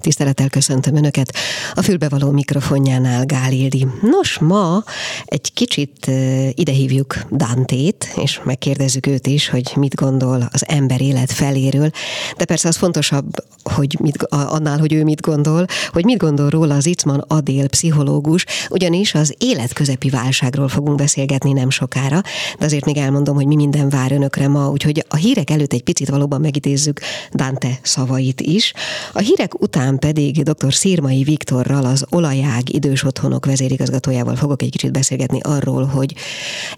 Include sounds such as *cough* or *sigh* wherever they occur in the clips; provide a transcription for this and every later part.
Tisztelettel köszöntöm Önöket a fülbevaló mikrofonjánál Gál. Nos, ma egy kicsit idehívjuk Dantét, és megkérdezzük őt is, hogy mit gondol az ember élet feléről, de persze az fontosabb, hogy mit, annál, hogy ő mit gondol, hogy mit gondol róla az Icman Adél pszichológus, ugyanis az életközepi válságról fogunk beszélgetni nem sokára, de azért még elmondom, hogy mi minden vár Önökre ma, úgyhogy a hírek előtt egy picit valóban megidézzük Dante szavait is. A hírek után után pedig dr. Szirmai Viktorral, az Olajág idős otthonok vezérigazgatójával fogok egy kicsit beszélgetni arról, hogy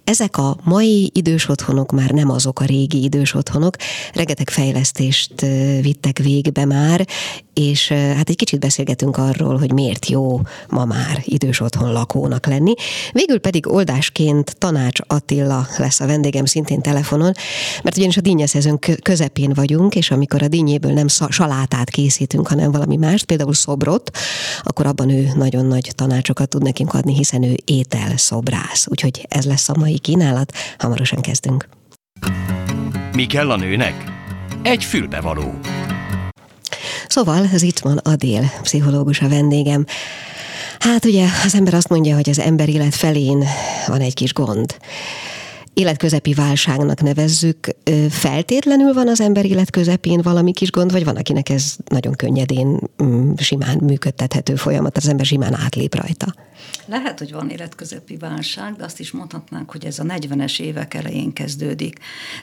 ezek a mai idős otthonok már nem azok a régi idős otthonok, rengeteg fejlesztést vittek végbe már, és hát egy kicsit beszélgetünk arról, hogy miért jó ma már idős otthon lakónak lenni. Végül pedig oldásként Tanács Attila lesz a vendégem szintén telefonon, mert ugyanis a dinnyeszezőn közepén vagyunk, és amikor a dinnyéből nem salátát készítünk, hanem valami mást, például szobrot, akkor abban ő nagyon nagy tanácsokat tud nekünk adni, hiszen ő étel szobrász. Úgyhogy ez lesz a mai kínálat, hamarosan kezdünk. Mi kell a nőnek? Egy fülbevaló. Szóval ez itt van Adél, pszichológus a vendégem. Hát ugye az ember azt mondja, hogy az ember élet felén van egy kis gond életközepi válságnak nevezzük, feltétlenül van az ember életközepén valami kis gond, vagy van, akinek ez nagyon könnyedén, mm, simán működtethető folyamat, az ember simán átlép rajta? Lehet, hogy van életközepi válság, de azt is mondhatnánk, hogy ez a 40-es évek elején kezdődik.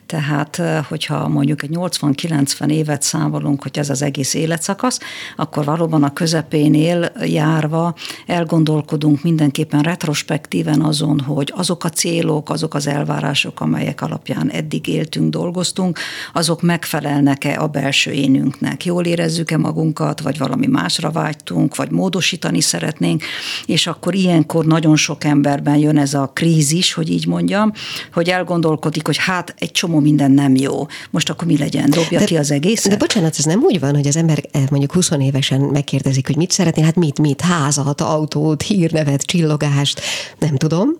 Tehát, hogyha mondjuk egy 80-90 évet számolunk, hogy ez az egész életszakasz, akkor valóban a közepénél járva elgondolkodunk mindenképpen retrospektíven azon, hogy azok a célok, azok az elvárások, amelyek alapján eddig éltünk, dolgoztunk, azok megfelelnek-e a belső énünknek. Jól érezzük-e magunkat, vagy valami másra vágytunk, vagy módosítani szeretnénk, és akkor ilyenkor nagyon sok emberben jön ez a krízis, hogy így mondjam, hogy elgondolkodik, hogy hát egy csomó minden nem jó. Most akkor mi legyen? Dobja de, ki az egészet? De bocsánat, ez nem úgy van, hogy az ember eh, mondjuk 20 évesen megkérdezik, hogy mit szeretné, hát mit, mit, házat, autót, hírnevet, csillogást, nem tudom.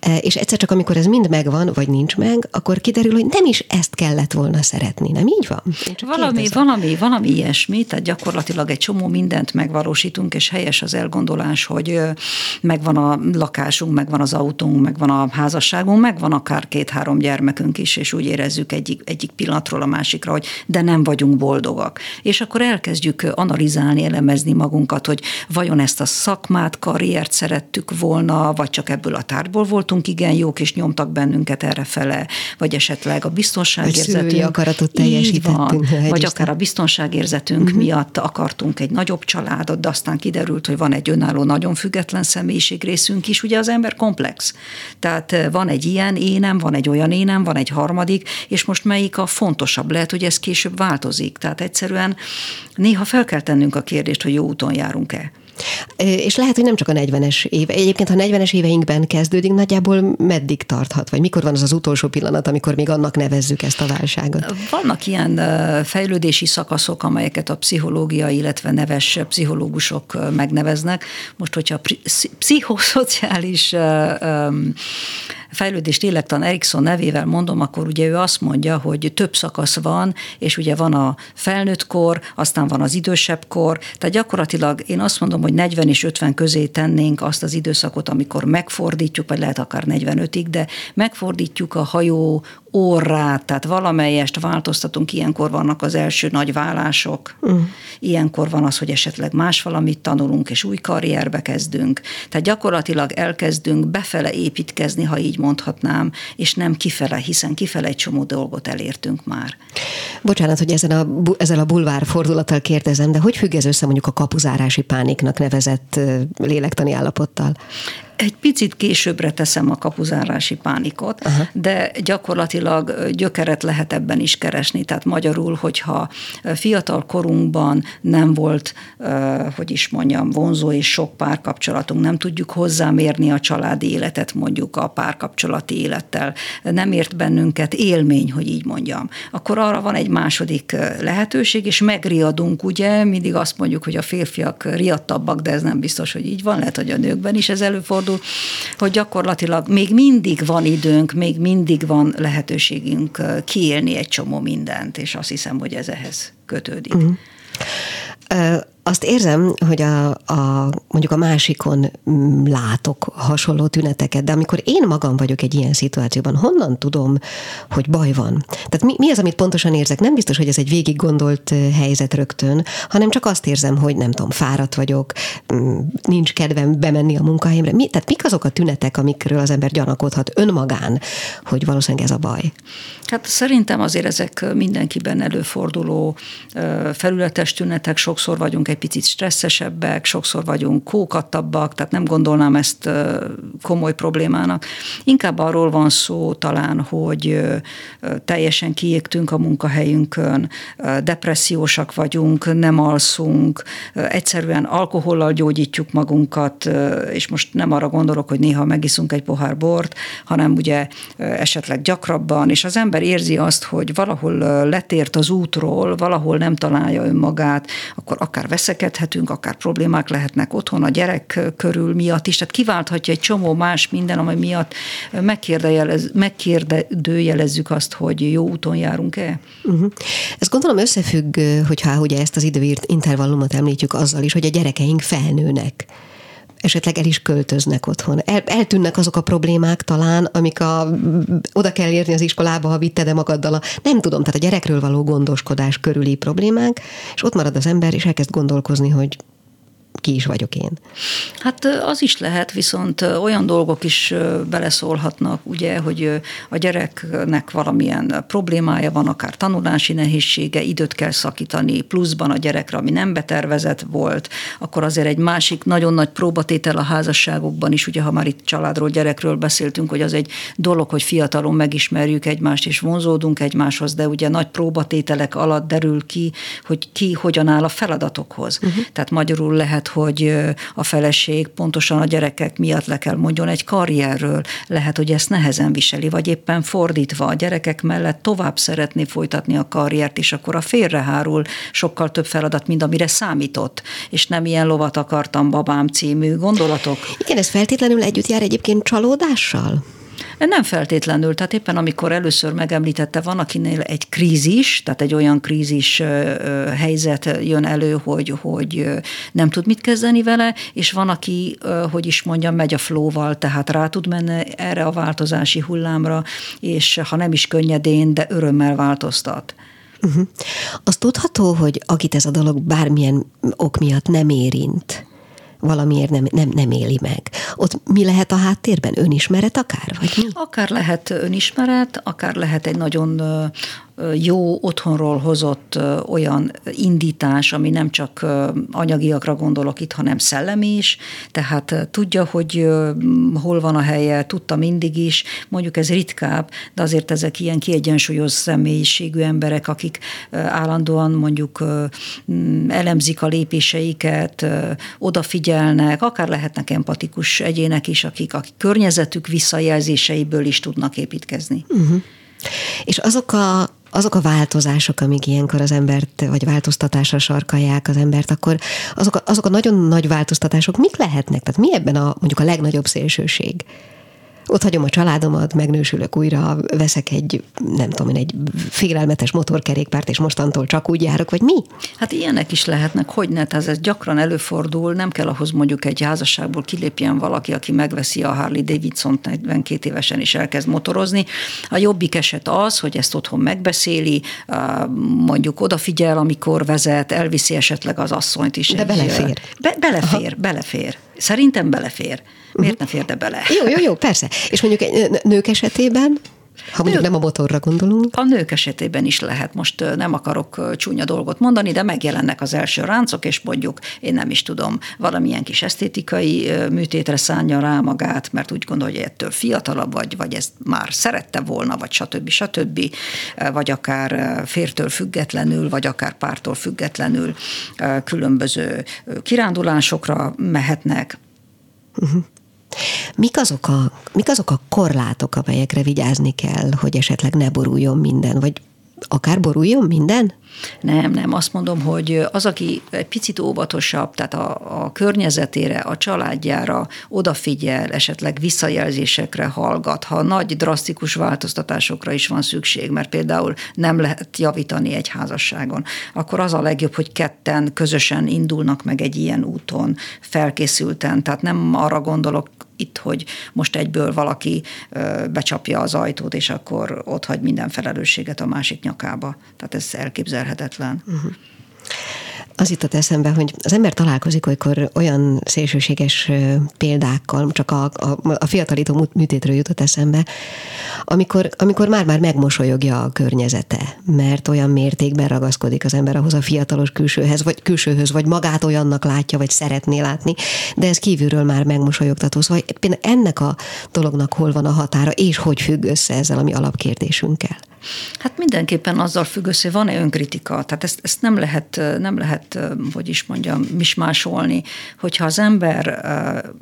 Eh, és egyszer csak amikor ez mind megvan, vagy nincs meg, akkor kiderül, hogy nem is ezt kellett volna szeretni. Nem így van? Valami, kérdezem. valami, valami ilyesmi, tehát gyakorlatilag egy csomó mindent megvalósítunk, és helyes az elgondolás, hogy megvan a lakásunk, megvan az autónk, megvan a házasságunk, megvan akár két-három gyermekünk is, és úgy érezzük egyik, egyik pillanatról a másikra, hogy de nem vagyunk boldogak. És akkor elkezdjük analizálni, elemezni magunkat, hogy vajon ezt a szakmát, karriert szerettük volna, vagy csak ebből a tárgyból voltunk igen jók, és nyomtak bennünket erre fele, vagy esetleg a biztonságérzetünk. Akaratot teljesítettünk. Van, vagy akár a biztonságérzetünk uh-huh. miatt akartunk egy nagyobb családot, de aztán kiderült, hogy van egy önálló, nagyon független személyiség részünk is, ugye az ember komplex. Tehát eh, van egy ilyen énem, van egy olyan énem, van egy harmadik, és most melyik a fontosabb? Lehet, hogy ez később változik. Tehát egyszerűen néha fel kell tennünk a kérdést, hogy jó úton járunk-e. És lehet, hogy nem csak a 40-es éve. Egyébként, ha 40-es éveinkben kezdődik, nagyjából meddig tarthat? Vagy mikor van az az utolsó pillanat, amikor még annak nevezzük ezt a válságot? Vannak ilyen fejlődési szakaszok, amelyeket a pszichológia, illetve neves pszichológusok megneveznek. Most, hogyha pszichoszociális fejlődést lélektan Erikson nevével mondom, akkor ugye ő azt mondja, hogy több szakasz van, és ugye van a felnőtt kor, aztán van az idősebb kor, tehát gyakorlatilag én azt mondom, hogy 40 és 50 közé tennénk azt az időszakot, amikor megfordítjuk, vagy lehet akár 45-ig, de megfordítjuk a hajó orrát, tehát valamelyest változtatunk, ilyenkor vannak az első nagy vállások, uh. ilyenkor van az, hogy esetleg más valamit tanulunk, és új karrierbe kezdünk. Tehát gyakorlatilag elkezdünk befele építkezni, ha így mondhatnám, és nem kifele, hiszen kifele egy csomó dolgot elértünk már. Bocsánat, hogy ezen a, ezzel a bulvár fordulattal kérdezem, de hogy függ ez össze mondjuk a kapuzárási pániknak nevezett lélektani állapottal? Egy picit későbbre teszem a kapuzárási pánikot, Aha. de gyakorlatilag gyökeret lehet ebben is keresni. Tehát magyarul, hogyha fiatal korunkban nem volt, hogy is mondjam, vonzó és sok párkapcsolatunk, nem tudjuk hozzámérni a családi életet mondjuk a párkapcsolati élettel, nem ért bennünket élmény, hogy így mondjam, akkor arra van egy második lehetőség, és megriadunk, ugye, mindig azt mondjuk, hogy a férfiak riadtabbak, de ez nem biztos, hogy így van, lehet, hogy a nőkben is ez előfordul, előfordul, hogy gyakorlatilag még mindig van időnk, még mindig van lehetőségünk kiélni egy csomó mindent, és azt hiszem, hogy ez ehhez kötődik. Uh-huh azt érzem, hogy a, a, mondjuk a másikon mm, látok hasonló tüneteket, de amikor én magam vagyok egy ilyen szituációban, honnan tudom, hogy baj van? Tehát mi, mi az, amit pontosan érzek? Nem biztos, hogy ez egy végig gondolt helyzet rögtön, hanem csak azt érzem, hogy nem tudom, fáradt vagyok, mm, nincs kedvem bemenni a munkahelyemre. Mi, tehát mik azok a tünetek, amikről az ember gyanakodhat önmagán, hogy valószínűleg ez a baj? Hát szerintem azért ezek mindenkiben előforduló felületes tünetek, sokszor vagyunk egy picit stresszesebbek, sokszor vagyunk kókattabbak, tehát nem gondolnám ezt komoly problémának. Inkább arról van szó talán, hogy teljesen kiégtünk a munkahelyünkön, depressziósak vagyunk, nem alszunk, egyszerűen alkohollal gyógyítjuk magunkat, és most nem arra gondolok, hogy néha megiszunk egy pohár bort, hanem ugye esetleg gyakrabban, és az ember érzi azt, hogy valahol letért az útról, valahol nem találja önmagát, akkor akár veszekedhetünk, akár problémák lehetnek otthon a gyerek körül miatt is, tehát kiválthatja egy csomó más minden, ami miatt megkérdőjelezzük azt, hogy jó úton járunk-e. Uh-huh. Ez gondolom összefügg, hogyha ugye ezt az időírt intervallumot említjük azzal is, hogy a gyerekeink felnőnek esetleg el is költöznek otthon. El, eltűnnek azok a problémák talán, amik a, oda kell érni az iskolába, ha vitted de magaddal a, nem tudom, tehát a gyerekről való gondoskodás körüli problémák, és ott marad az ember, és elkezd gondolkozni, hogy ki is vagyok én. Hát az is lehet, viszont olyan dolgok is beleszólhatnak, ugye, hogy a gyereknek valamilyen problémája van, akár tanulási nehézsége, időt kell szakítani, pluszban a gyerekre, ami nem betervezett volt, akkor azért egy másik nagyon nagy próbatétel a házasságokban is, ugye ha már itt családról, gyerekről beszéltünk, hogy az egy dolog, hogy fiatalon megismerjük egymást és vonzódunk egymáshoz, de ugye nagy próbatételek alatt derül ki, hogy ki hogyan áll a feladatokhoz. Uh-huh. Tehát magyarul lehet, hogy a feleség pontosan a gyerekek miatt le kell mondjon egy karrierről. Lehet, hogy ezt nehezen viseli, vagy éppen fordítva a gyerekek mellett tovább szeretné folytatni a karriert, és akkor a félrehárul sokkal több feladat, mint amire számított. És nem ilyen lovat akartam babám című gondolatok. Igen, ez feltétlenül együtt jár egyébként csalódással? Nem feltétlenül, tehát éppen amikor először megemlítette, van akinél egy krízis, tehát egy olyan krízis helyzet jön elő, hogy, hogy nem tud mit kezdeni vele, és van, aki, hogy is mondjam, megy a flóval, tehát rá tud menni erre a változási hullámra, és ha nem is könnyedén, de örömmel változtat. Uh-huh. Az tudható, hogy akit ez a dolog bármilyen ok miatt nem érint, valamiért nem, nem, nem éli meg. Ott mi lehet a háttérben? Önismeret akár? Vagy mi? Akár lehet önismeret, akár lehet egy nagyon jó otthonról hozott olyan indítás, ami nem csak anyagiakra gondolok itt, hanem szellemi is, tehát tudja, hogy hol van a helye, tudta mindig is, mondjuk ez ritkább, de azért ezek ilyen kiegyensúlyos személyiségű emberek, akik állandóan mondjuk elemzik a lépéseiket, odafigyelnek, akár lehetnek empatikus egyének is, akik a környezetük visszajelzéseiből is tudnak építkezni. Uh-huh. És azok a azok a változások, amik ilyenkor az embert, vagy változtatásra sarkalják az embert, akkor azok a, azok a nagyon nagy változtatások mik lehetnek? Tehát mi ebben a mondjuk a legnagyobb szélsőség? Ott hagyom a családomat, megnősülök újra, veszek egy, nem tudom én, egy félelmetes motorkerékpárt, és mostantól csak úgy járok, vagy mi? Hát ilyenek is lehetnek, hogy ne, ez, ez gyakran előfordul, nem kell ahhoz mondjuk egy házasságból kilépjen valaki, aki megveszi a Harley Davidson 42 évesen is elkezd motorozni. A jobbik eset az, hogy ezt otthon megbeszéli, mondjuk odafigyel, amikor vezet, elviszi esetleg az asszonyt is. De egy, belefér. Be, belefér, Aha. belefér. Szerintem belefér. Miért ne férde bele? Jó, jó, jó, persze. És mondjuk nők esetében ha mondjuk nem a motorra gondolunk. A nők esetében is lehet. Most nem akarok csúnya dolgot mondani, de megjelennek az első ráncok, és mondjuk, én nem is tudom, valamilyen kis esztétikai műtétre szánja rá magát, mert úgy gondolja, hogy ettől fiatalabb vagy, vagy ezt már szerette volna, vagy stb. stb. Vagy akár fértől függetlenül, vagy akár pártól függetlenül különböző kirándulásokra mehetnek. Uh-huh. Mik azok, a, mik azok a korlátok, amelyekre vigyázni kell, hogy esetleg ne boruljon minden, vagy akár boruljon minden? Nem, nem, azt mondom, hogy az, aki egy picit óvatosabb, tehát a, a környezetére, a családjára odafigyel, esetleg visszajelzésekre hallgat, ha nagy drasztikus változtatásokra is van szükség, mert például nem lehet javítani egy házasságon, akkor az a legjobb, hogy ketten közösen indulnak meg egy ilyen úton, felkészülten, tehát nem arra gondolok itt, hogy most egyből valaki becsapja az ajtót, és akkor ott hagy minden felelősséget a másik nyakába. Tehát ez elképzelhetetlen. Uh-huh az jutott eszembe, hogy az ember találkozik olykor olyan szélsőséges példákkal, csak a, a, a fiatalító műtétről jutott eszembe, amikor, amikor már-már megmosolyogja a környezete, mert olyan mértékben ragaszkodik az ember ahhoz a fiatalos külsőhez, vagy külsőhöz, vagy magát olyannak látja, vagy szeretné látni, de ez kívülről már megmosolyogtató. Szóval ennek a dolognak hol van a határa, és hogy függ össze ezzel a mi alapkérdésünkkel? Hát mindenképpen azzal függ össze, van-e önkritika. Tehát ezt, ezt nem, lehet, nem lehet, hogy is mondjam, mismásolni, hogyha az ember,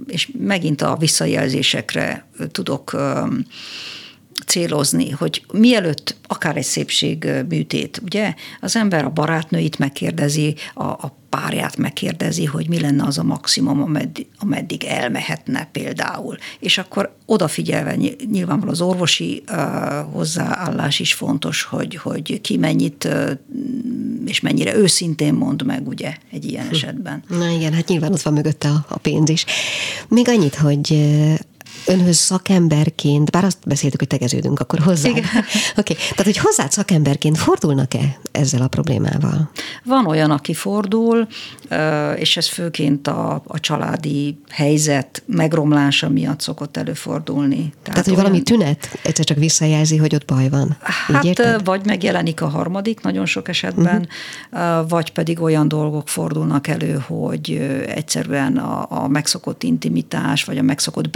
és megint a visszajelzésekre tudok célozni, hogy mielőtt akár egy szépségműtét, ugye, az ember a barátnőit megkérdezi, a, a párját megkérdezi, hogy mi lenne az a maximum, ameddig, ameddig elmehetne például. És akkor odafigyelve nyilvánvalóan az orvosi uh, hozzáállás is fontos, hogy, hogy ki mennyit uh, és mennyire őszintén mond meg, ugye, egy ilyen hm. esetben. Na igen, hát nyilván ott van mögötte a, a pénz is. Még annyit, hogy önhöz szakemberként, bár azt beszéltük, hogy tegeződünk, akkor hozzá. *laughs* Oké, okay. tehát hogy hozzád szakemberként fordulnak-e ezzel a problémával? Van olyan, aki fordul, és ez főként a, a családi helyzet megromlása miatt szokott előfordulni. Tehát, Tehát hogy olyan... valami tünet egyszer csak visszajelzi, hogy ott baj van. Hát érted? vagy megjelenik a harmadik nagyon sok esetben, uh-huh. vagy pedig olyan dolgok fordulnak elő, hogy egyszerűen a, a megszokott intimitás, vagy a megszokott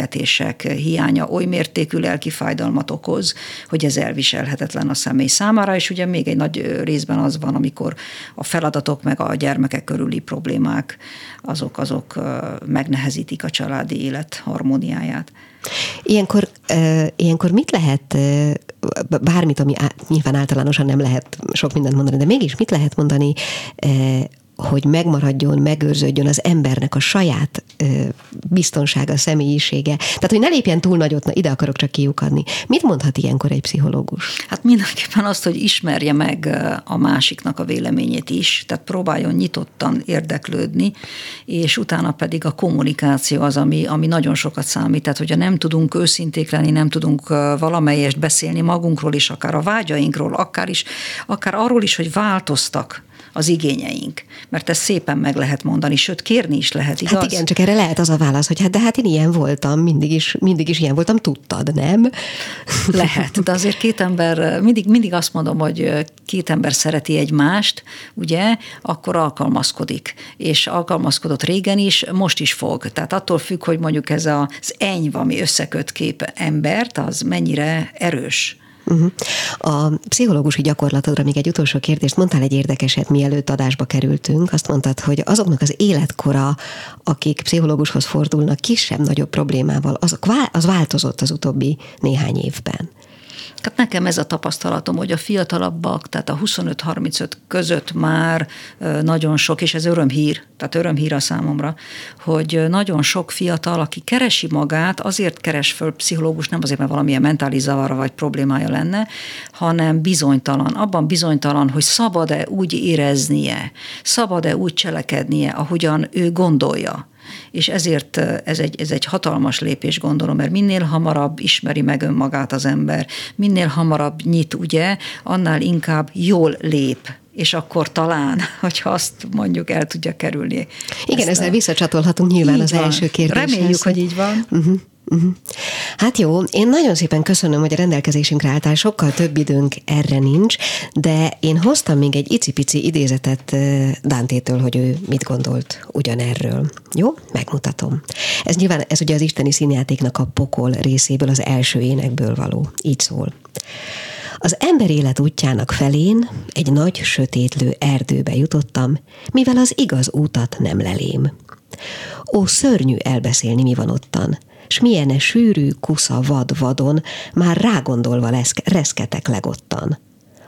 beszélgetések hiánya oly mértékű lelki fájdalmat okoz, hogy ez elviselhetetlen a személy számára, és ugye még egy nagy részben az van, amikor a feladatok meg a gyermekek körüli problémák, azok, azok megnehezítik a családi élet harmóniáját. Ilyenkor, ilyenkor mit lehet, bármit, ami nyilván általánosan nem lehet sok mindent mondani, de mégis mit lehet mondani hogy megmaradjon, megőrződjön az embernek a saját ö, biztonsága, személyisége. Tehát, hogy ne lépjen túl nagyot, na ide akarok csak kiukadni. Mit mondhat ilyenkor egy pszichológus? Hát mindenképpen azt, hogy ismerje meg a másiknak a véleményét is, tehát próbáljon nyitottan érdeklődni, és utána pedig a kommunikáció az, ami, ami nagyon sokat számít. Tehát, hogyha nem tudunk őszinték lenni, nem tudunk valamelyest beszélni magunkról is, akár a vágyainkról, akár is, akár arról is, hogy változtak az igényeink. Mert ezt szépen meg lehet mondani, sőt kérni is lehet, igaz? Hát igen, csak erre lehet az a válasz, hogy hát de hát én ilyen voltam, mindig is, mindig is ilyen voltam, tudtad, nem? *laughs* Lehet, de azért két ember, mindig, mindig azt mondom, hogy két ember szereti egymást, ugye, akkor alkalmazkodik. És alkalmazkodott régen is, most is fog. Tehát attól függ, hogy mondjuk ez az eny, ami összeköt kép embert, az mennyire erős. Uh-huh. A pszichológusi gyakorlatodra még egy utolsó kérdést mondtál egy érdekeset, mielőtt adásba kerültünk. Azt mondtad, hogy azoknak az életkora, akik pszichológushoz fordulnak kisebb-nagyobb problémával, azok, az változott az utóbbi néhány évben. Hát nekem ez a tapasztalatom, hogy a fiatalabbak, tehát a 25-35 között már nagyon sok, és ez örömhír, tehát örömhír a számomra, hogy nagyon sok fiatal, aki keresi magát, azért keres föl pszichológus, nem azért, mert valamilyen mentális zavara vagy problémája lenne, hanem bizonytalan. Abban bizonytalan, hogy szabad-e úgy éreznie, szabad-e úgy cselekednie, ahogyan ő gondolja és ezért ez egy, ez egy hatalmas lépés, gondolom, mert minél hamarabb ismeri meg önmagát az ember, minél hamarabb nyit, ugye, annál inkább jól lép és akkor talán, *laughs* hogyha azt mondjuk el tudja kerülni. Igen, ezzel a... visszacsatolhatunk nyilván így az van. első kérdéshez. Reméljük, hogy így van. Uh-huh. Hát jó, én nagyon szépen köszönöm, hogy a rendelkezésünkre álltál, sokkal több időnk erre nincs, de én hoztam még egy icipici idézetet Dántétől, hogy ő mit gondolt ugyanerről. Jó? Megmutatom. Ez nyilván, ez ugye az isteni színjátéknak a pokol részéből, az első énekből való. Így szól. Az ember élet útjának felén egy nagy, sötétlő erdőbe jutottam, mivel az igaz útat nem lelém. Ó, szörnyű elbeszélni, mi van ottan, s milyen sűrű kusza vad vadon, már rágondolva lesz, reszketek legottan.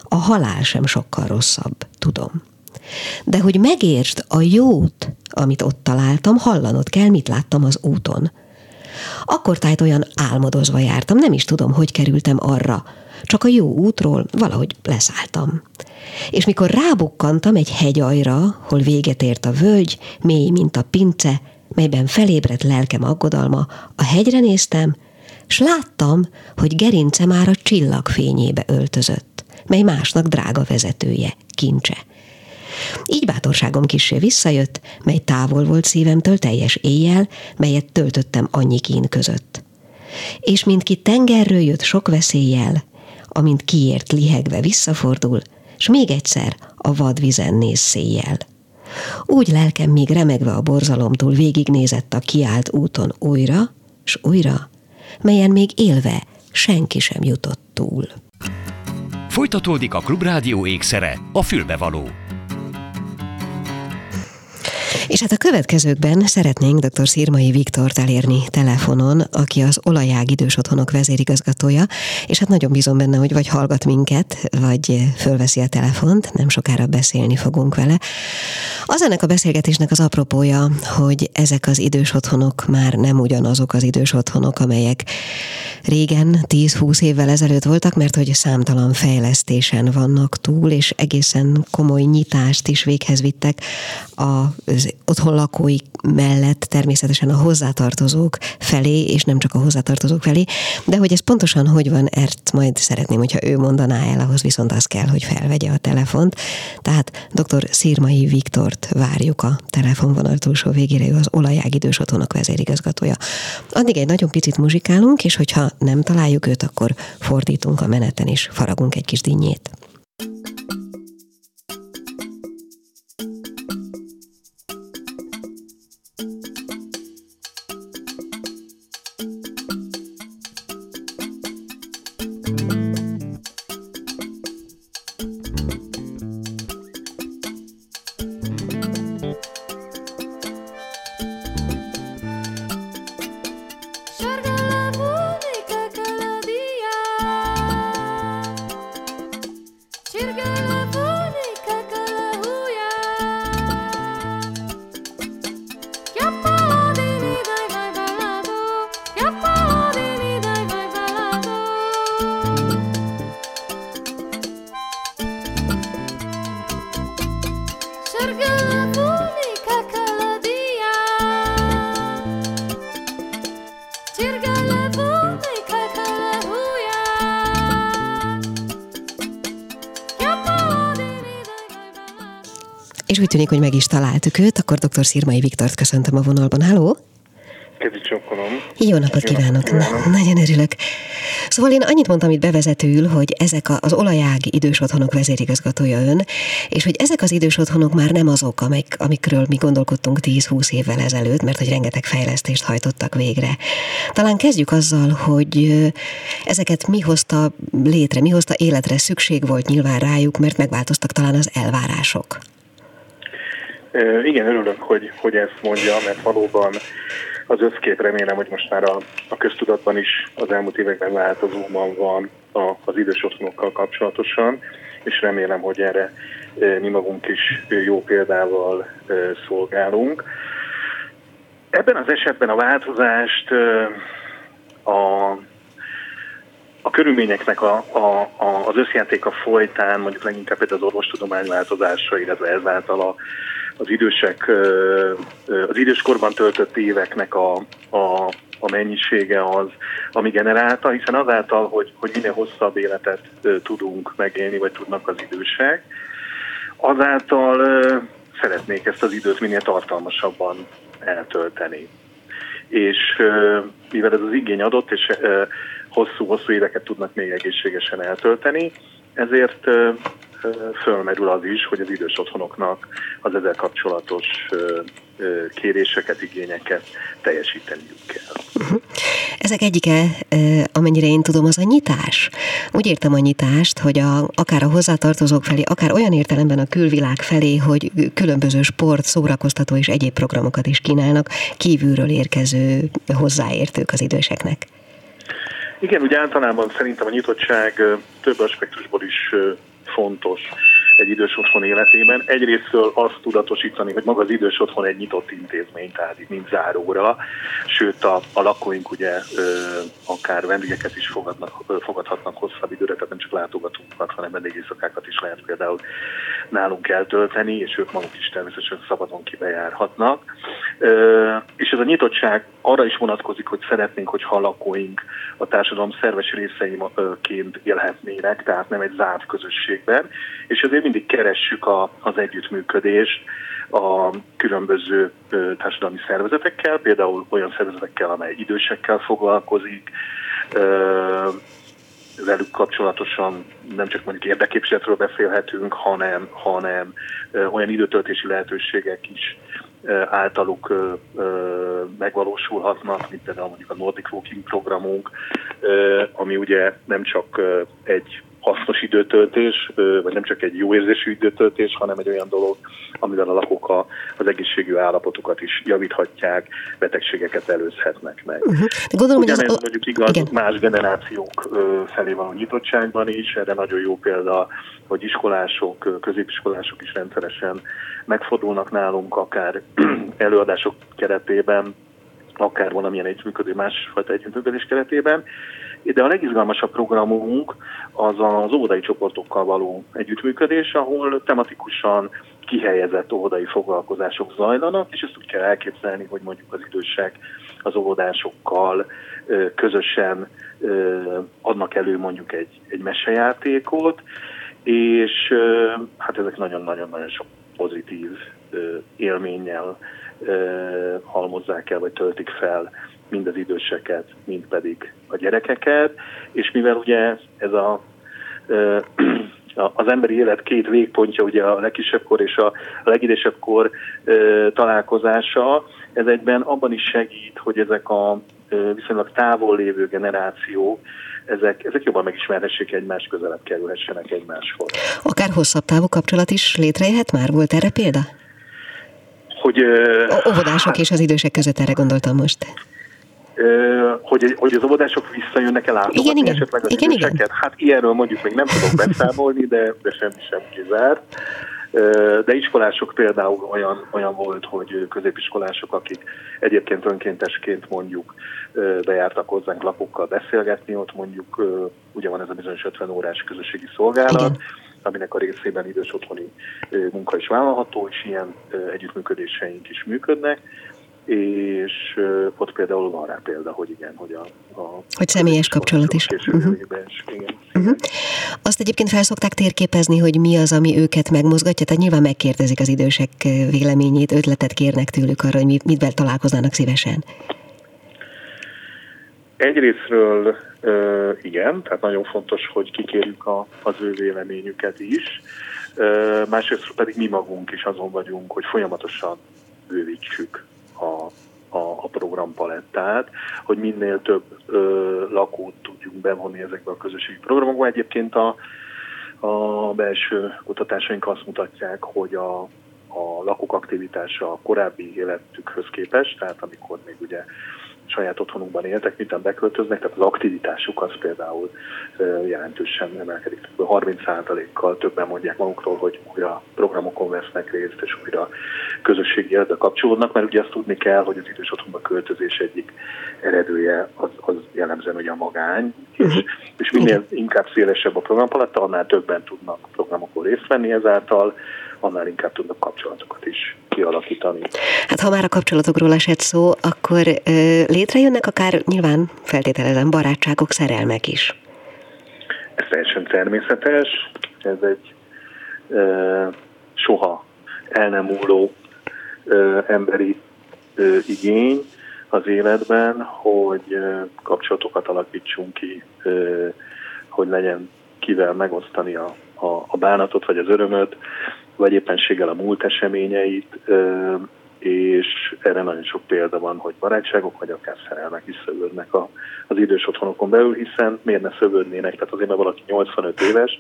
a halál sem sokkal rosszabb, tudom. De hogy megértsd a jót, amit ott találtam, hallanod kell, mit láttam az úton. Akkor tájt olyan álmodozva jártam, nem is tudom, hogy kerültem arra. Csak a jó útról valahogy leszálltam. És mikor rábukkantam egy hegyajra, hol véget ért a völgy, mély, mint a pince, melyben felébredt lelkem aggodalma, a hegyre néztem, s láttam, hogy gerince már a csillagfényébe öltözött, mely másnak drága vezetője, kincse. Így bátorságom kissé visszajött, mely távol volt szívemtől teljes éjjel, melyet töltöttem annyi kín között. És mint ki tengerről jött sok veszéllyel, amint kiért lihegve visszafordul, s még egyszer a vadvizen néz széjjel. Úgy lelkem még remegve a borzalomtól végignézett a kiált úton újra, s újra, melyen még élve senki sem jutott túl. Folytatódik a Klubrádió ékszere, a fülbevaló. És hát a következőkben szeretnénk dr. Szirmai Viktort elérni telefonon, aki az Olajág Idős Otthonok vezérigazgatója, és hát nagyon bízom benne, hogy vagy hallgat minket, vagy fölveszi a telefont, nem sokára beszélni fogunk vele. Az ennek a beszélgetésnek az apropója, hogy ezek az idős otthonok már nem ugyanazok az idős otthonok, amelyek régen, 10-20 évvel ezelőtt voltak, mert hogy számtalan fejlesztésen vannak túl, és egészen komoly nyitást is véghez vittek az otthon lakói mellett természetesen a hozzátartozók felé, és nem csak a hozzátartozók felé, de hogy ez pontosan hogy van, ezt majd szeretném, hogyha ő mondaná el, ahhoz viszont az kell, hogy felvegye a telefont. Tehát dr. Szirmai Viktort várjuk a telefonvonal túlsó végére, ő az Olajág Idős Otthonok vezérigazgatója. Addig egy nagyon picit muzsikálunk, és hogyha nem találjuk őt, akkor fordítunk a meneten, és faragunk egy kis dinnyét. Úgy tűnik, hogy meg is találtuk őt, akkor dr. Szirmai Viktort köszöntöm a vonalban. Halló! Jó napot kívánok! kívánok. nagyon örülök. Szóval én annyit mondtam itt bevezetőül, hogy ezek az olajág idős otthonok vezérigazgatója ön, és hogy ezek az idős otthonok már nem azok, amik, amikről mi gondolkodtunk 10-20 évvel ezelőtt, mert hogy rengeteg fejlesztést hajtottak végre. Talán kezdjük azzal, hogy ezeket mi hozta létre, mi hozta életre, szükség volt nyilván rájuk, mert megváltoztak talán az elvárások. Igen, örülök, hogy, hogy ezt mondja, mert valóban az összkép remélem, hogy most már a, a köztudatban is az elmúlt években változóban van a, az idős otthonokkal kapcsolatosan, és remélem, hogy erre mi magunk is jó példával szolgálunk. Ebben az esetben a változást a, a körülményeknek a, a, a, az összjátéka folytán, mondjuk leginkább az orvostudomány változása, illetve ezáltal a, az idősek, az időskorban töltött éveknek a, a, a mennyisége az, ami generálta, hiszen azáltal, hogy, hogy minél hosszabb életet tudunk megélni, vagy tudnak az idősek, azáltal szeretnék ezt az időt minél tartalmasabban eltölteni. És mivel ez az igény adott, és hosszú-hosszú éveket tudnak még egészségesen eltölteni, ezért fölmerül az is, hogy az idős otthonoknak az ezzel kapcsolatos kéréseket, igényeket teljesíteniük kell. *laughs* Ezek egyike, amennyire én tudom, az a nyitás. Úgy értem a nyitást, hogy a, akár a hozzátartozók felé, akár olyan értelemben a külvilág felé, hogy különböző sport, szórakoztató és egyéb programokat is kínálnak kívülről érkező hozzáértők az időseknek. Igen, úgy általában szerintem a nyitottság több aspektusból is fontos egy idős otthon életében. Egyrésztől azt tudatosítani, hogy maga az idős otthon egy nyitott intézmény, tehát itt nincs záróra, sőt a, a lakóink ugye ö, akár vendégeket is fogadnak, ö, fogadhatnak hosszabb időre, tehát nem csak látogatókat, hanem vendégészakákat is lehet például nálunk eltölteni, és ők maguk is természetesen szabadon kibejárhatnak. És ez a nyitottság arra is vonatkozik, hogy szeretnénk, hogy a lakóink a társadalom szerves részeiként élhetnének, tehát nem egy zárt közösségben, és ezért mindig keressük a, az együttműködést a különböző társadalmi szervezetekkel, például olyan szervezetekkel, amely idősekkel foglalkozik, velük kapcsolatosan nem csak mondjuk érdeképviseletről beszélhetünk, hanem, hanem olyan időtöltési lehetőségek is általuk megvalósulhatnak, mint például mondjuk a Nordic Walking programunk, ami ugye nem csak egy hasznos időtöltés, vagy nem csak egy jó érzésű időtöltés, hanem egy olyan dolog, amivel a lakók a, az egészségű állapotukat is javíthatják, betegségeket előzhetnek meg. Uh-huh. De gondolom, Ugyanez hogy az... mondjuk igaz igen. más generációk felé van a nyitottságban is, erre nagyon jó példa, hogy iskolások, középiskolások is rendszeresen megfordulnak nálunk, akár *clears throat* előadások keretében, akár valamilyen együttműködő, másfajta együttműködés keretében, de a legizgalmasabb programunk az az óvodai csoportokkal való együttműködés, ahol tematikusan kihelyezett óvodai foglalkozások zajlanak, és ezt úgy kell elképzelni, hogy mondjuk az idősek az óvodásokkal közösen adnak elő mondjuk egy, egy mesejátékot, és hát ezek nagyon-nagyon-nagyon sok pozitív élménnyel halmozzák el, vagy töltik fel mind az időseket, mind pedig a gyerekeket, és mivel ugye ez a az emberi élet két végpontja, ugye a legkisebb kor és a legidősebb kor találkozása, ez egyben abban is segít, hogy ezek a viszonylag távol lévő generációk, ezek, ezek jobban megismerhessék egymást, közelebb kerülhessenek egymáshoz. Akár hosszabb távú kapcsolat is létrejöhet már? Volt erre példa? Hogy, Óvodások és az idősek között erre gondoltam most hogy, hogy az óvodások visszajönnek el igen, igen. esetleg az igen, időseket? Igen. Hát ilyenről mondjuk még nem tudok beszámolni, de, de semmi sem kizárt. De iskolások például olyan, olyan volt, hogy középiskolások, akik egyébként önkéntesként mondjuk bejártak hozzánk lapokkal beszélgetni, ott mondjuk ugye van ez a bizonyos 50 órás közösségi szolgálat, Igen. aminek a részében idős otthoni munka is vállalható, és ilyen együttműködéseink is működnek és ott például van rá példa, hogy igen, hogy a... a hogy személyes kapcsolat is. Uh-huh. igen, uh-huh. Azt egyébként felszokták térképezni, hogy mi az, ami őket megmozgatja, tehát nyilván megkérdezik az idősek véleményét, ötletet kérnek tőlük arra, hogy mit, mit találkoznának szívesen. Egyrésztről uh, igen, tehát nagyon fontos, hogy kikérjük a, az ő véleményüket is. Uh, másrészt pedig mi magunk is azon vagyunk, hogy folyamatosan bővítsük a, a, a programpalettát, hogy minél több ö, lakót tudjunk bevonni ezekbe a közösségi programokba. Egyébként a, a belső kutatásaink azt mutatják, hogy a, a lakók aktivitása a korábbi életükhöz képest, tehát amikor még ugye saját otthonukban éltek, miután beköltöznek, tehát az aktivitásuk az például jelentősen emelkedik. 30%-kal többen mondják magukról, hogy újra programokon vesznek részt, és újra közösségi életbe kapcsolódnak, mert ugye azt tudni kell, hogy az idős otthonba költözés egyik eredője az, az jellemzően ugye a magány, és, mhm. és minél inkább szélesebb a programpaletta, annál többen tudnak programokon részt venni ezáltal, annál inkább tudnak kapcsolatokat is kialakítani. Hát ha már a kapcsolatokról esett szó, akkor ö, létrejönnek akár nyilván feltételezem barátságok, szerelmek is. Ez teljesen természetes, ez egy ö, soha el nem múló ö, emberi ö, igény az életben, hogy ö, kapcsolatokat alakítsunk ki, ö, hogy legyen kivel megosztani a, a, a bánatot vagy az örömöt, vagy éppenséggel a múlt eseményeit, és erre nagyon sok példa van, hogy barátságok, vagy akár szerelmek is szövődnek az idős otthonokon belül, hiszen miért ne szövődnének, tehát azért, mert valaki 85 éves,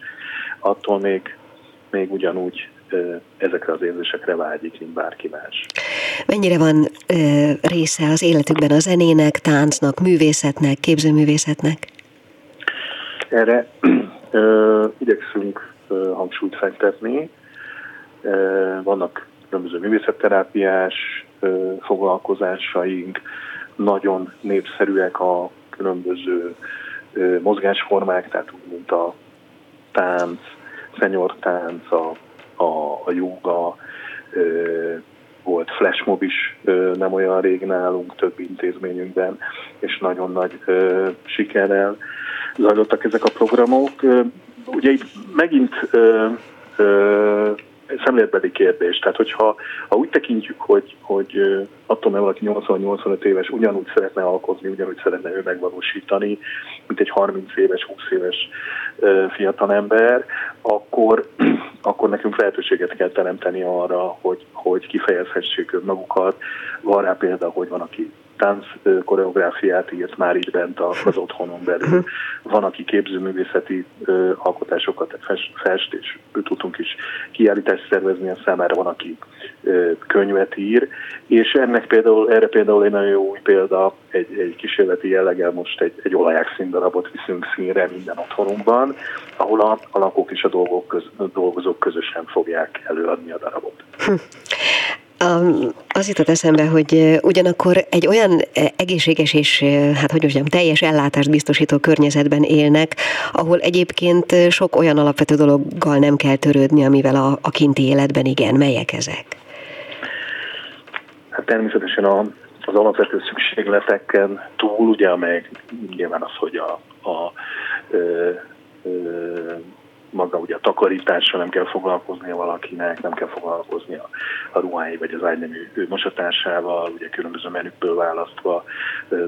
attól még, még ugyanúgy ezekre az érzésekre vágyik, mint bárki más. Mennyire van része az életükben a zenének, táncnak, művészetnek, képzőművészetnek? Erre igyekszünk hangsúlyt fektetni. Vannak különböző művészetterápiás foglalkozásaink, nagyon népszerűek a különböző mozgásformák, tehát úgy, mint a tánc, szenyortánc, a, a, a joga, volt flashmob is nem olyan rég nálunk, több intézményünkben, és nagyon nagy sikerrel zajlottak ezek a programok. Ugye itt megint szemléletbeli kérdés. Tehát, hogyha ha úgy tekintjük, hogy, hogy attól, mert valaki 80-85 éves ugyanúgy szeretne alkozni, ugyanúgy szeretne ő megvalósítani, mint egy 30 éves, 20 éves fiatalember, akkor, *clears throat* akkor nekünk lehetőséget kell teremteni arra, hogy, hogy kifejezhessék önmagukat. Van rá példa, hogy van, aki tánc koreográfiát írt már itt bent az otthonon belül. Van, aki képzőművészeti alkotásokat fest, és tudtunk is kiállítást szervezni a számára, van, aki könyvet ír, és ennek például, erre például egy nagyon jó új példa, egy, egy kísérleti jelleggel most egy, egy olaják színdarabot viszünk színre minden otthonunkban, ahol a, a lakók és a dolgok köz, dolgozók közösen fogják előadni a darabot. Hm. Az jutott eszembe, hogy ugyanakkor egy olyan egészséges és, hát hogy mondjam, teljes ellátást biztosító környezetben élnek, ahol egyébként sok olyan alapvető dologgal nem kell törődni, amivel a, a kinti életben igen. Melyek ezek? Hát természetesen a, az alapvető szükségleteken túl, ugye, amelyek nyilván az, hogy a, a ö, ö, maga ugye a takarítással nem kell foglalkoznia valakinek, nem kell foglalkozni a, ruhái vagy az ágynemű mosatásával, ugye különböző menükből választva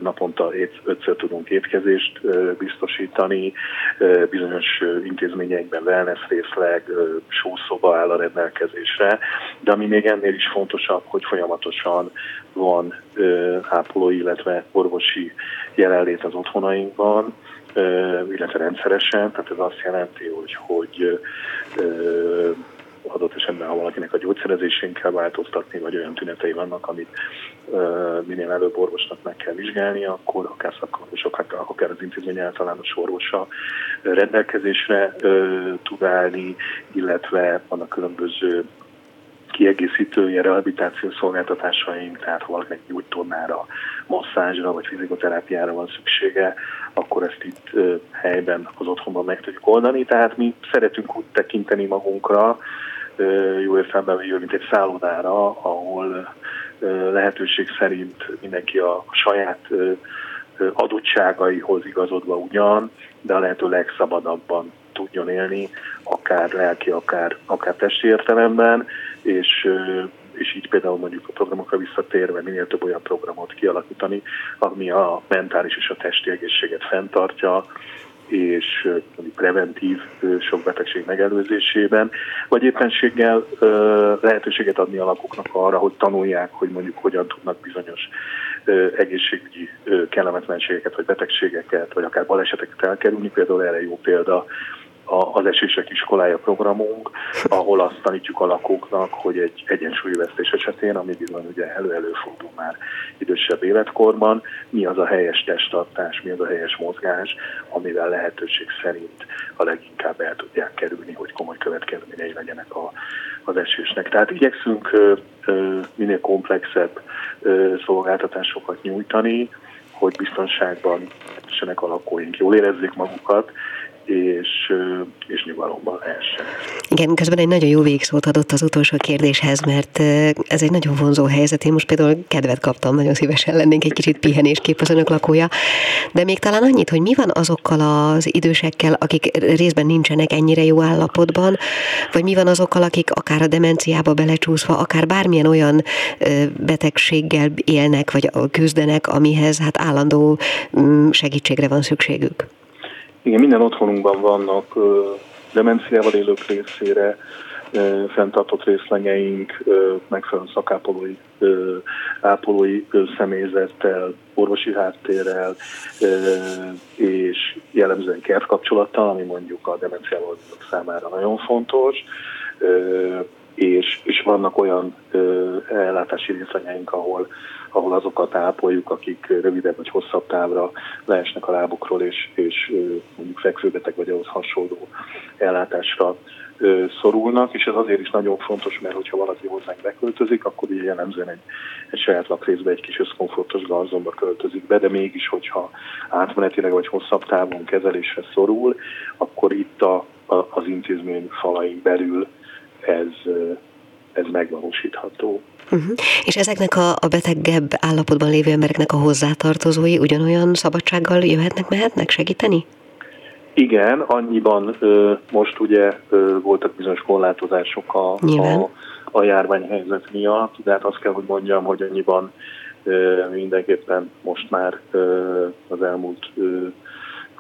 naponta ötször tudunk étkezést biztosítani, bizonyos intézményekben wellness részleg, sószoba áll a rendelkezésre, de ami még ennél is fontosabb, hogy folyamatosan van ápolói, illetve orvosi jelenlét az otthonainkban, illetve rendszeresen, tehát ez azt jelenti, hogy, hogy adott esetben, ha valakinek a gyógyszerezésén kell változtatni, vagy olyan tünetei vannak, amit minél előbb orvosnak meg kell vizsgálni, akkor akár szakorvosok, akár az intézmény általános orvosa rendelkezésre tud állni, illetve vannak különböző kiegészítő ilyen rehabilitáció szolgáltatásaink, tehát ha valakinek gyógytornára, masszázsra vagy fizikoterápiára van szüksége, akkor ezt itt helyben az otthonban meg tudjuk oldani. Tehát mi szeretünk úgy tekinteni magunkra, jó értelemben véve, mint egy szállodára, ahol lehetőség szerint mindenki a saját adottságaihoz igazodva ugyan, de a lehető legszabadabban tudjon élni, akár lelki, akár, akár testi értelemben, és, és így például mondjuk a programokra visszatérve minél több olyan programot kialakítani, ami a mentális és a testi egészséget fenntartja, és preventív sok betegség megelőzésében, vagy éppenséggel lehetőséget adni a lakóknak arra, hogy tanulják, hogy mondjuk hogyan tudnak bizonyos egészségügyi kellemetlenségeket, vagy betegségeket, vagy akár baleseteket elkerülni. Például erre jó példa az esések iskolája programunk, ahol azt tanítjuk a lakóknak, hogy egy egyensúlyvesztés esetén, ami bizony ugye elő-előfordul már idősebb életkorban, mi az a helyes testtartás, mi az a helyes mozgás, amivel lehetőség szerint a leginkább el tudják kerülni, hogy komoly következményei legyenek a, az esésnek. Tehát igyekszünk ö, ö, minél komplexebb ö, szolgáltatásokat nyújtani, hogy biztonságban a lakóink, jól érezzék magukat, és, és nyugalomban lehessen. Igen, közben egy nagyon jó végszót adott az utolsó kérdéshez, mert ez egy nagyon vonzó helyzet. Én most például kedvet kaptam, nagyon szívesen lennénk egy kicsit pihenéskép az önök lakója. De még talán annyit, hogy mi van azokkal az idősekkel, akik részben nincsenek ennyire jó állapotban, vagy mi van azokkal, akik akár a demenciába belecsúszva, akár bármilyen olyan betegséggel élnek, vagy küzdenek, amihez hát állandó mm, segítségre van szükségük. Igen, minden otthonunkban vannak demenciával élők részére fenntartott részlegeink, megfelelően szakápolói ápolói személyzettel, orvosi háttérrel, és jellemzően kertkapcsolattal, ami mondjuk a demenciával számára nagyon fontos és, és vannak olyan ö, ellátási részlegeink, ahol, ahol azokat ápoljuk, akik rövidebb vagy hosszabb távra leesnek a lábukról, és, és ö, mondjuk fekvőbetek vagy ahhoz hasonló ellátásra szorulnak, és ez azért is nagyon fontos, mert hogyha valaki hozzánk beköltözik, akkor ugye jellemzően egy, egy saját lakrészbe, egy kis összkomfortos garzomba költözik be, de mégis, hogyha átmenetileg vagy hosszabb távon kezelésre szorul, akkor itt a, a, az intézmény falain belül ez, ez megvalósítható. Uh-huh. És ezeknek a, a betegebb állapotban lévő embereknek a hozzátartozói ugyanolyan szabadsággal jöhetnek, mehetnek segíteni? Igen, annyiban ö, most ugye ö, voltak bizonyos korlátozások a, a, a járványhelyzet miatt, de hát azt kell, hogy mondjam, hogy annyiban ö, mindenképpen most már ö, az elmúlt ö,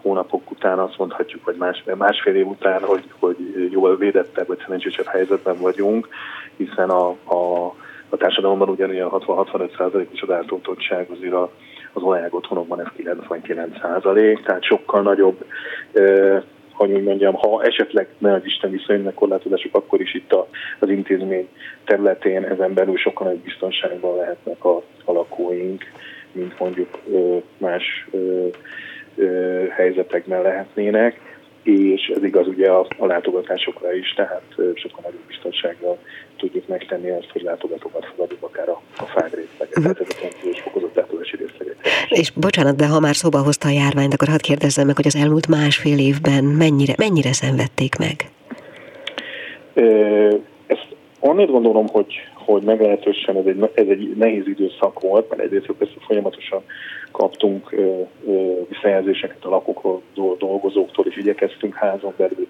hónapok után azt mondhatjuk, vagy más, másfél év után, hogy, hogy jól védettebb, vagy szerencsésebb helyzetben vagyunk, hiszen a, a, a társadalomban ugyanilyen 60-65 is az átoltottság azért a, az olajág otthonokban ez 99 százalék, tehát sokkal nagyobb, eh, hogy úgy mondjam, ha esetleg ne az Isten viszonylag korlátozások, akkor is itt a, az intézmény területén ezen belül sokkal nagyobb biztonságban lehetnek a, a lakóink, mint mondjuk eh, más eh, helyzetekben lehetnének és ez igaz ugye a, a látogatásokra is, tehát sokkal nagyobb biztonsággal tudjuk megtenni azt, hogy látogatókat fogadunk akár a, a fág részleget, uh-huh. tehát ezek és fokozott látogási részleget. És bocsánat, de ha már szóba hozta a járványt, akkor hadd kérdezzem meg, hogy az elmúlt másfél évben mennyire, mennyire szenvedték meg? Ezt annét gondolom, hogy, hogy meglehetősen ez egy, ez egy nehéz időszak volt, mert egyrészt persze folyamatosan kaptunk visszajelzéseket a lakókról, dolgozóktól, és igyekeztünk házon belül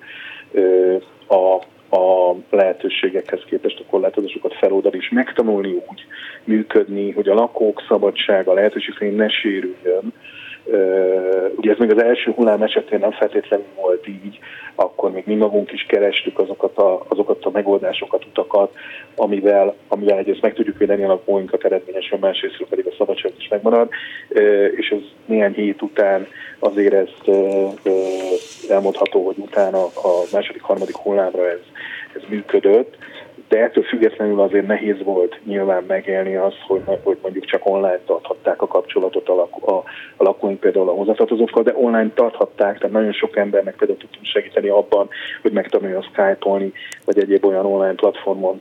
a, a lehetőségekhez képest a korlátozásokat feloldani, és megtanulni úgy működni, hogy a lakók szabadsága lehetőség szerint ne sérüljön, Ugye ez még az első hullám esetén nem feltétlenül volt így, akkor még mi magunk is kerestük azokat a, azokat a megoldásokat, utakat, amivel, amivel egyrészt meg tudjuk védeni a lakóinkat eredményesen, másrészt pedig a szabadság is megmarad, és ez néhány hét után azért ezt elmondható, hogy utána a második, harmadik hullámra ez, ez működött, de ettől függetlenül azért nehéz volt nyilván megélni azt, hogy, hogy mondjuk csak online tarthatták a kapcsolatot a, lakó, a, a lakóink például a hozzátartozókkal, de online tarthatták, tehát nagyon sok embernek például tudtunk segíteni abban, hogy megtanulja a Skype-olni, vagy egyéb olyan online platformon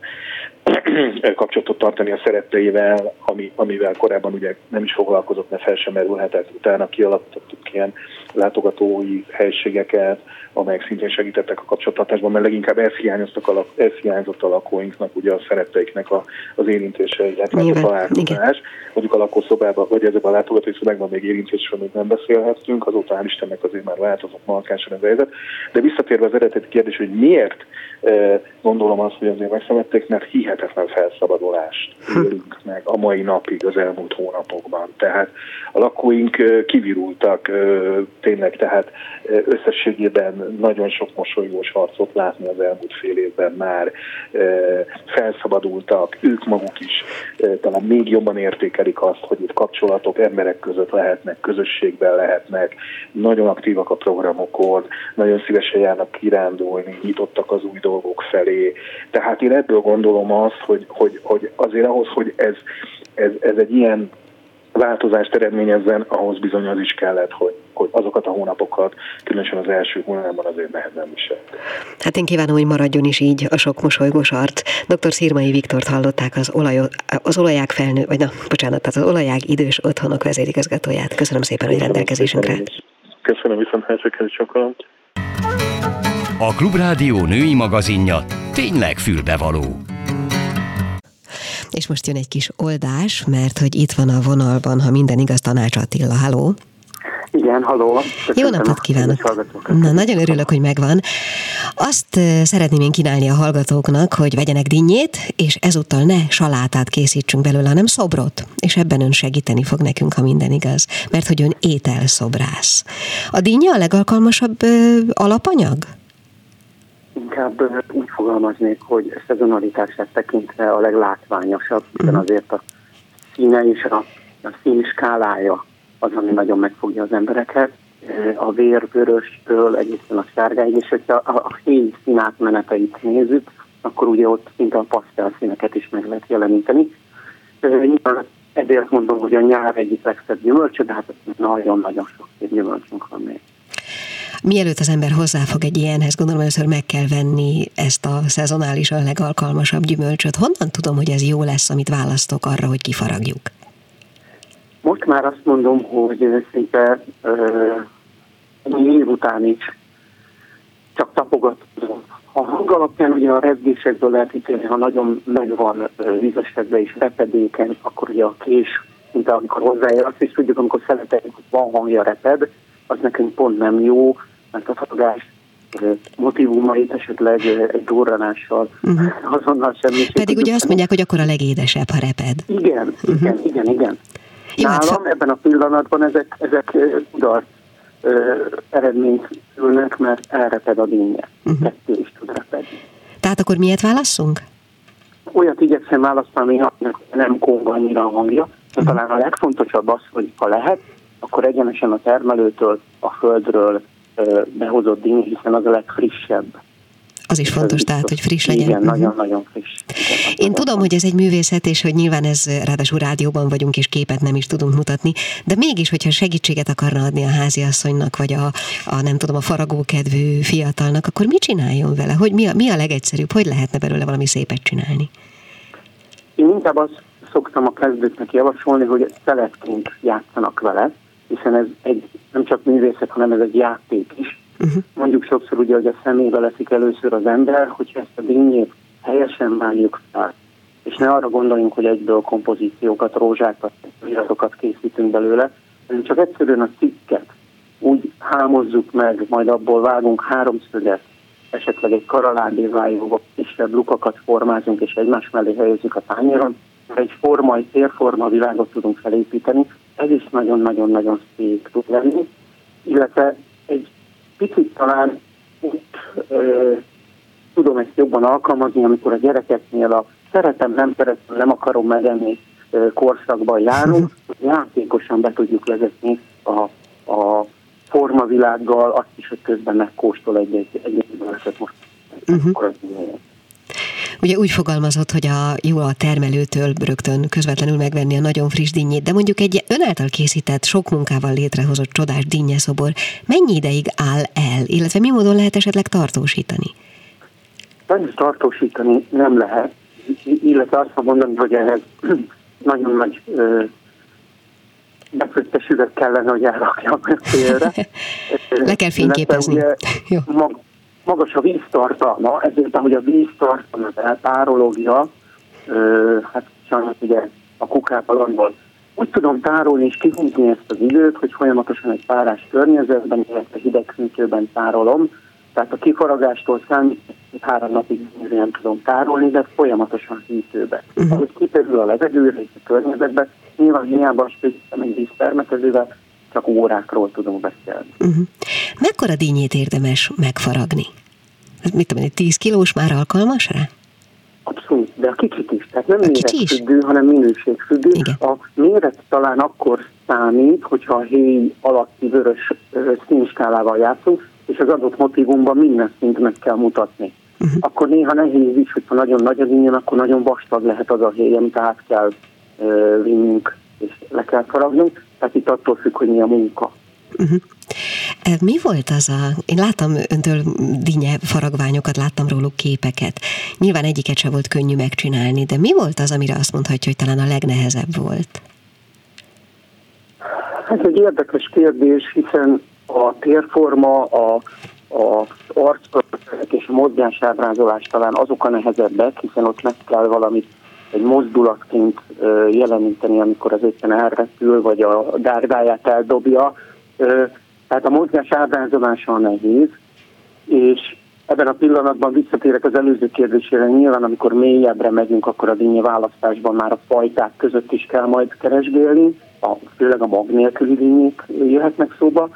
*clears throat* kapcsolatot tartani a szeretteivel, ami, amivel korábban ugye nem is foglalkozott, mert fel sem merülhetett. Utána kialakítottuk ilyen látogatói helységeket, amelyek szintén segítettek a kapcsolattartásban, mert leginkább ez, hiányoztak a, ez hiányzott a lakóinknak, ugye a szeretteiknek a, az érintése, illetve a találkozás. Mondjuk a lakószobában, vagy ezekben a látogatói szobákban még érintésről még nem beszélhettünk, azóta hál' Istennek azért már változott markánsan ez a helyzet. De visszatérve az eredeti kérdés, hogy miért eh, gondolom azt, hogy azért megszemették, mert hihetetlen felszabadulást élünk meg a mai napig az elmúlt hónapokban. Tehát a lakóink eh, kivirultak eh, tényleg, tehát összességében nagyon sok mosolygós harcot látni az elmúlt fél évben már felszabadultak, ők maguk is talán még jobban értékelik azt, hogy itt kapcsolatok emberek között lehetnek, közösségben lehetnek, nagyon aktívak a programokon, nagyon szívesen járnak kirándulni, nyitottak az új dolgok felé. Tehát én ebből gondolom azt, hogy, hogy, hogy azért ahhoz, hogy ez, ez, ez egy ilyen változást eredményezzen, ahhoz bizony az is kellett, hogy, hogy azokat a hónapokat, különösen az első hónapban azért nehezen visel. Hát én kívánom, hogy maradjon is így a sok mosolygós art. Dr. Szirmai Viktort hallották az, olaj, az olaják felnő, vagy na, bocsánat, tehát az olaják idős otthonok vezérigazgatóját. Köszönöm szépen, hogy rendelkezésünkre. Köszönöm viszont sokkal. A Klubrádió női magazinja tényleg fülbevaló. És most jön egy kis oldás, mert hogy itt van a vonalban, ha minden igaz, Tanács Attila. Halló! Igen, haló. Jó napot kívánok! Na, nagyon örülök, hogy megvan. Azt szeretném én kínálni a hallgatóknak, hogy vegyenek dinnyét, és ezúttal ne salátát készítsünk belőle, hanem szobrot. És ebben ön segíteni fog nekünk, ha minden igaz. Mert hogy ön ételszobrász. A dinnye a legalkalmasabb alapanyag? Inkább úgy fogalmaznék, hogy szezonalitását tekintve a leglátványosabb, hiszen mhm. azért a színe és a, a szín skálája az, ami nagyon megfogja az embereket. A vérvöröstől egészen a sárgáig, és hogyha a, a fény színátmeneteit nézzük, akkor ugye ott szinte a pasztel színeket is meg lehet jeleníteni. Nyilván ezért mondom, hogy a nyár egyik legszebb gyümölcsö, de hát nagyon-nagyon sok gyümölcsünk van még. Mielőtt az ember hozzáfog egy ilyenhez, gondolom először meg kell venni ezt a szezonálisan legalkalmasabb gyümölcsöt. Honnan tudom, hogy ez jó lesz, amit választok arra, hogy kifaragjuk? Most már azt mondom, hogy szinte uh, év után is csak tapogatom. A hang alapján ugye a rezgésekből lehet ítélni, ha nagyon megvan vízesedve és repedékeny, akkor ugye a kés, mint amikor hozzáér, azt is tudjuk, amikor szereteljük, hogy van hangja reped, az nekünk pont nem jó, mert a faragás motivumait esetleg egy durranással uh-huh. azonnal semmi. Pedig ugye azt mondják, hogy akkor a legédesebb, ha reped. Igen, uh-huh. igen, igen, igen. Jó, hát Nálam ebben a pillanatban ezek, ezek kudarc eredményt ülnek, mert elreped a dinnye. Uh-huh. Kettő is tud repedni. Tehát akkor miért válasszunk? Olyat igyekszem választani, aminek nem kong annyira a hangja, uh-huh. talán a legfontosabb az, hogy ha lehet, akkor egyenesen a termelőtől, a földről behozott díny, hiszen az a legfrissebb. Az is fontos, tehát, hogy friss legyen. Igen, nagyon-nagyon uh-huh. friss. Igen, Én tudom, hogy ez egy művészet, és hogy nyilván ez ráadásul rádióban vagyunk, és képet nem is tudunk mutatni, de mégis, hogyha segítséget akarna adni a háziasszonynak, vagy a, a nem tudom, a faragókedvű fiatalnak, akkor mit csináljon vele? Hogy mi a, mi a legegyszerűbb? Hogy lehetne belőle valami szépet csinálni? Én inkább azt szoktam a kezdőknek javasolni, hogy szeletként játszanak vele, hiszen ez egy nem csak művészet, hanem ez egy játék is. Uh-huh. Mondjuk sokszor ugye, hogy a szemébe leszik először az ember, hogyha ezt a dinnyét helyesen vágjuk fel, és ne arra gondoljunk, hogy egyből kompozíciókat, rózsákat, iratokat készítünk belőle, hanem csak egyszerűen a cikket úgy hámozzuk meg, majd abból vágunk háromszöget, esetleg egy karalándévájóba kisebb lukakat formázunk, és egymás mellé helyezzük a tányéron, egy forma, egy térforma világot tudunk felépíteni, ez is nagyon-nagyon-nagyon szép tud lenni, illetve egy picit talán úgy ö, tudom ezt jobban alkalmazni, amikor a gyerekeknél a szeretem, nem szeretem, nem akarom megenni korszakban járunk, *laughs* hogy játékosan be tudjuk vezetni a, a formavilággal, azt is, hogy közben megkóstol egy-egy, egy, egy most. Uh-huh. Ugye úgy fogalmazott, hogy a jó a termelőtől rögtön közvetlenül megvenni a nagyon friss dinnyét, de mondjuk egy ön által készített, sok munkával létrehozott csodás dinnyeszobor mennyi ideig áll el, illetve mi módon lehet esetleg tartósítani? Sajnos tartósítani nem lehet, illetve azt mondani, hogy ehhez *clears throat* nagyon nagy befőttes üveg kellene, hogy elrakjam félre. *laughs* Le kell fényképezni. Ugye, Jó magas a víztartalma, ezért ahogy a víztartalma, az eltárológia, hát sajnos ugye a kukában úgy tudom tárolni és kihúzni ezt az időt, hogy folyamatosan egy párás környezetben, illetve hideg hűtőben tárolom. Tehát a kifaragástól számít, három napig nem tudom tárolni, de folyamatosan hűtőbe. Uh-huh. Ahogy kiperül a levegőre és a környezetbe, nyilván hiába spészítem egy víztermetezővel, csak órákról tudunk beszélni. Uh-huh. Mekkora dínyét érdemes megfaragni? Mit tudom, egy 10 kilós már alkalmas rá? Abszolút, de a kicsit is. Tehát nem méretfüggő, hanem minőségfüggő. Igen. A méret talán akkor számít, hogyha a héj alatti vörös színskálával játszunk, és az adott motivumban minden szint meg kell mutatni. Uh-huh. Akkor néha nehéz is, hogyha nagyon nagy az ingyen, akkor nagyon vastag lehet az a héj, amit át kell uh, vinnünk, és le kell faragnunk. Tehát itt attól függ, hogy mi a munka. Uh-huh. Mi volt az a... Én láttam öntől dinye faragványokat, láttam róluk képeket. Nyilván egyiket se volt könnyű megcsinálni, de mi volt az, amire azt mondhatja, hogy talán a legnehezebb volt? Ez egy érdekes kérdés, hiszen a térforma, a, a arcolatok és a mozgásábrázolás talán azok a nehezebbek, hiszen ott meg kell valamit egy mozdulatként jeleníteni, amikor az éppen elrepül, vagy a gárdáját eldobja. Tehát a mozgás ábrázolása nehéz, és ebben a pillanatban visszatérek az előző kérdésére, nyilván amikor mélyebbre megyünk, akkor a dinnye választásban már a fajták között is kell majd keresgélni, a, főleg a mag nélküli dinnyék jöhetnek szóba,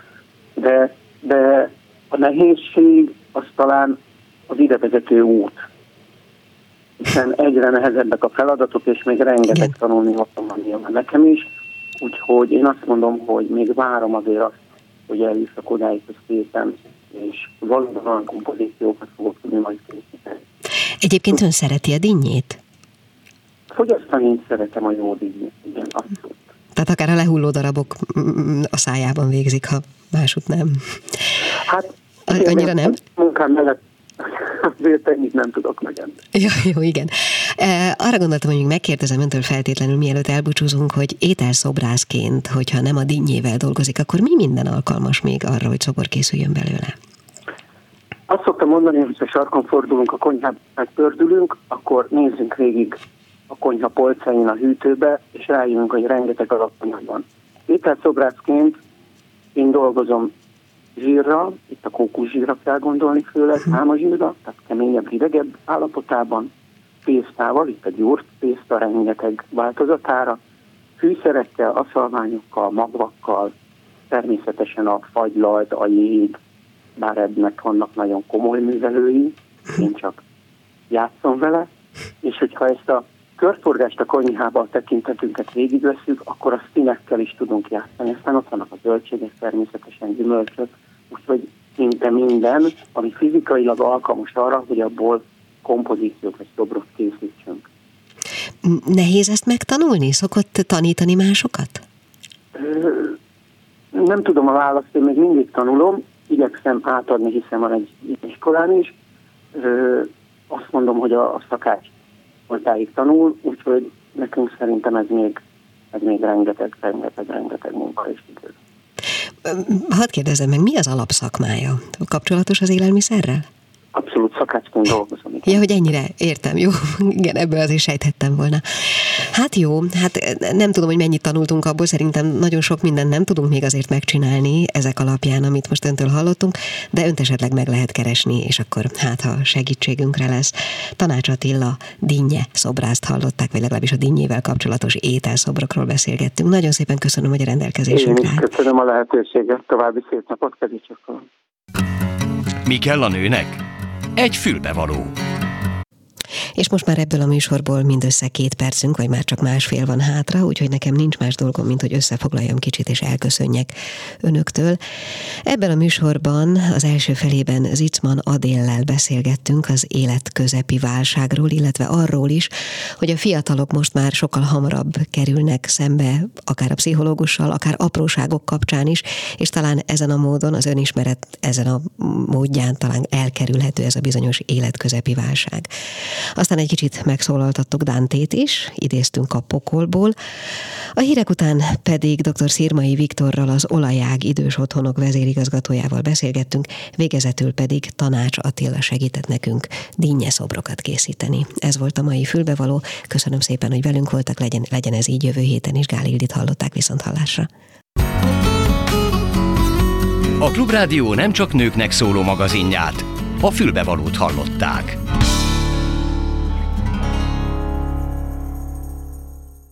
de, de a nehézség az talán az idevezető út hiszen egyre nehezebbek a feladatok, és még rengeteg tanulni van nyilván nekem is. Úgyhogy én azt mondom, hogy még várom azért azt, hogy eljussak odáig, hogy szépen, és valóban olyan kompozíciókat fogok tudni majd készíteni. Egyébként ön szereti a dinnyét? Fogyasztani én szeretem a jó dinnyét, igen, abszolút. Tehát akár a lehulló darabok mm, a szájában végzik, ha másút nem. Hát, Annyira nem? Munkám mellett *laughs* azért ennyit nem tudok megenni. Ja, jó, igen. E, arra gondoltam, hogy még megkérdezem öntől feltétlenül, mielőtt elbúcsúzunk, hogy ételszobrászként, hogyha nem a dinnyével dolgozik, akkor mi minden alkalmas még arra, hogy szobor készüljön belőle? Azt szoktam mondani, hogy ha sarkon fordulunk, a konyhát megpördülünk, akkor nézzünk végig a konyha polcain a hűtőbe, és rájövünk, hogy rengeteg alapanyag van. Ételszobrászként én dolgozom zsírra, itt a kókuszsírra kell gondolni főleg, zsírra, tehát keményebb, hidegebb állapotában, tésztával, itt a gyúrt tészta rengeteg változatára, fűszerekkel, aszalványokkal, magvakkal, természetesen a fagylalt, a jég, bár ennek vannak nagyon komoly művelői, én csak játszom vele, és hogyha ezt a körforgást a konyhába a tekintetünket végigveszünk, akkor a színekkel is tudunk játszani. Aztán ott vannak a zöldségek, természetesen gyümölcsök, úgyhogy szinte minden, ami fizikailag alkalmas arra, hogy abból kompozíciót vagy szobrot készítsünk. Nehéz ezt megtanulni? Szokott tanítani másokat? Nem tudom a választ, én még mindig tanulom, igyekszem átadni, hiszen van egy iskolán is. Azt mondom, hogy a, a szakács voltáig tanul, úgyhogy nekünk szerintem ez még, ez még rengeteg, rengeteg, rengeteg munka és idő. Hadd kérdezem meg, mi az alapszakmája? Kapcsolatos az élelmiszerrel? Abszolút szakácsként dolgozom. Ja, hogy ennyire, értem, jó. *laughs* Igen, ebből azért sejthettem volna. Hát jó, hát nem tudom, hogy mennyit tanultunk abból, szerintem nagyon sok mindent nem tudunk még azért megcsinálni ezek alapján, amit most öntől hallottunk, de önt esetleg meg lehet keresni, és akkor hát, ha segítségünkre lesz. Tanács Attila dinnye szobrászt hallották, vagy legalábbis a dinnyével kapcsolatos ételszobrokról beszélgettünk. Nagyon szépen köszönöm, hogy a rendelkezésünkre Én is köszönöm a lehetőséget, további szép napot, kedves Mi kell a nőnek? Egy fülbevaló. És most már ebből a műsorból mindössze két percünk, vagy már csak másfél van hátra, úgyhogy nekem nincs más dolgom, mint hogy összefoglaljam kicsit és elköszönjek önöktől. Ebben a műsorban az első felében Zicman Adéllel beszélgettünk az élet közepi válságról, illetve arról is, hogy a fiatalok most már sokkal hamarabb kerülnek szembe, akár a pszichológussal, akár apróságok kapcsán is, és talán ezen a módon, az önismeret ezen a módján talán elkerülhető ez a bizonyos életközepi válság. Aztán egy kicsit megszólaltattuk Dántét is, idéztünk a pokolból. A hírek után pedig dr. Szirmai Viktorral, az Olajág idős otthonok vezérigazgatójával beszélgettünk, végezetül pedig Tanács Attila segített nekünk dinnye szobrokat készíteni. Ez volt a mai fülbevaló. Köszönöm szépen, hogy velünk voltak, legyen, legyen ez így jövő héten is. Gál Ildit hallották viszont hallásra. A Klubrádió nem csak nőknek szóló magazinját, a fülbevalót hallották.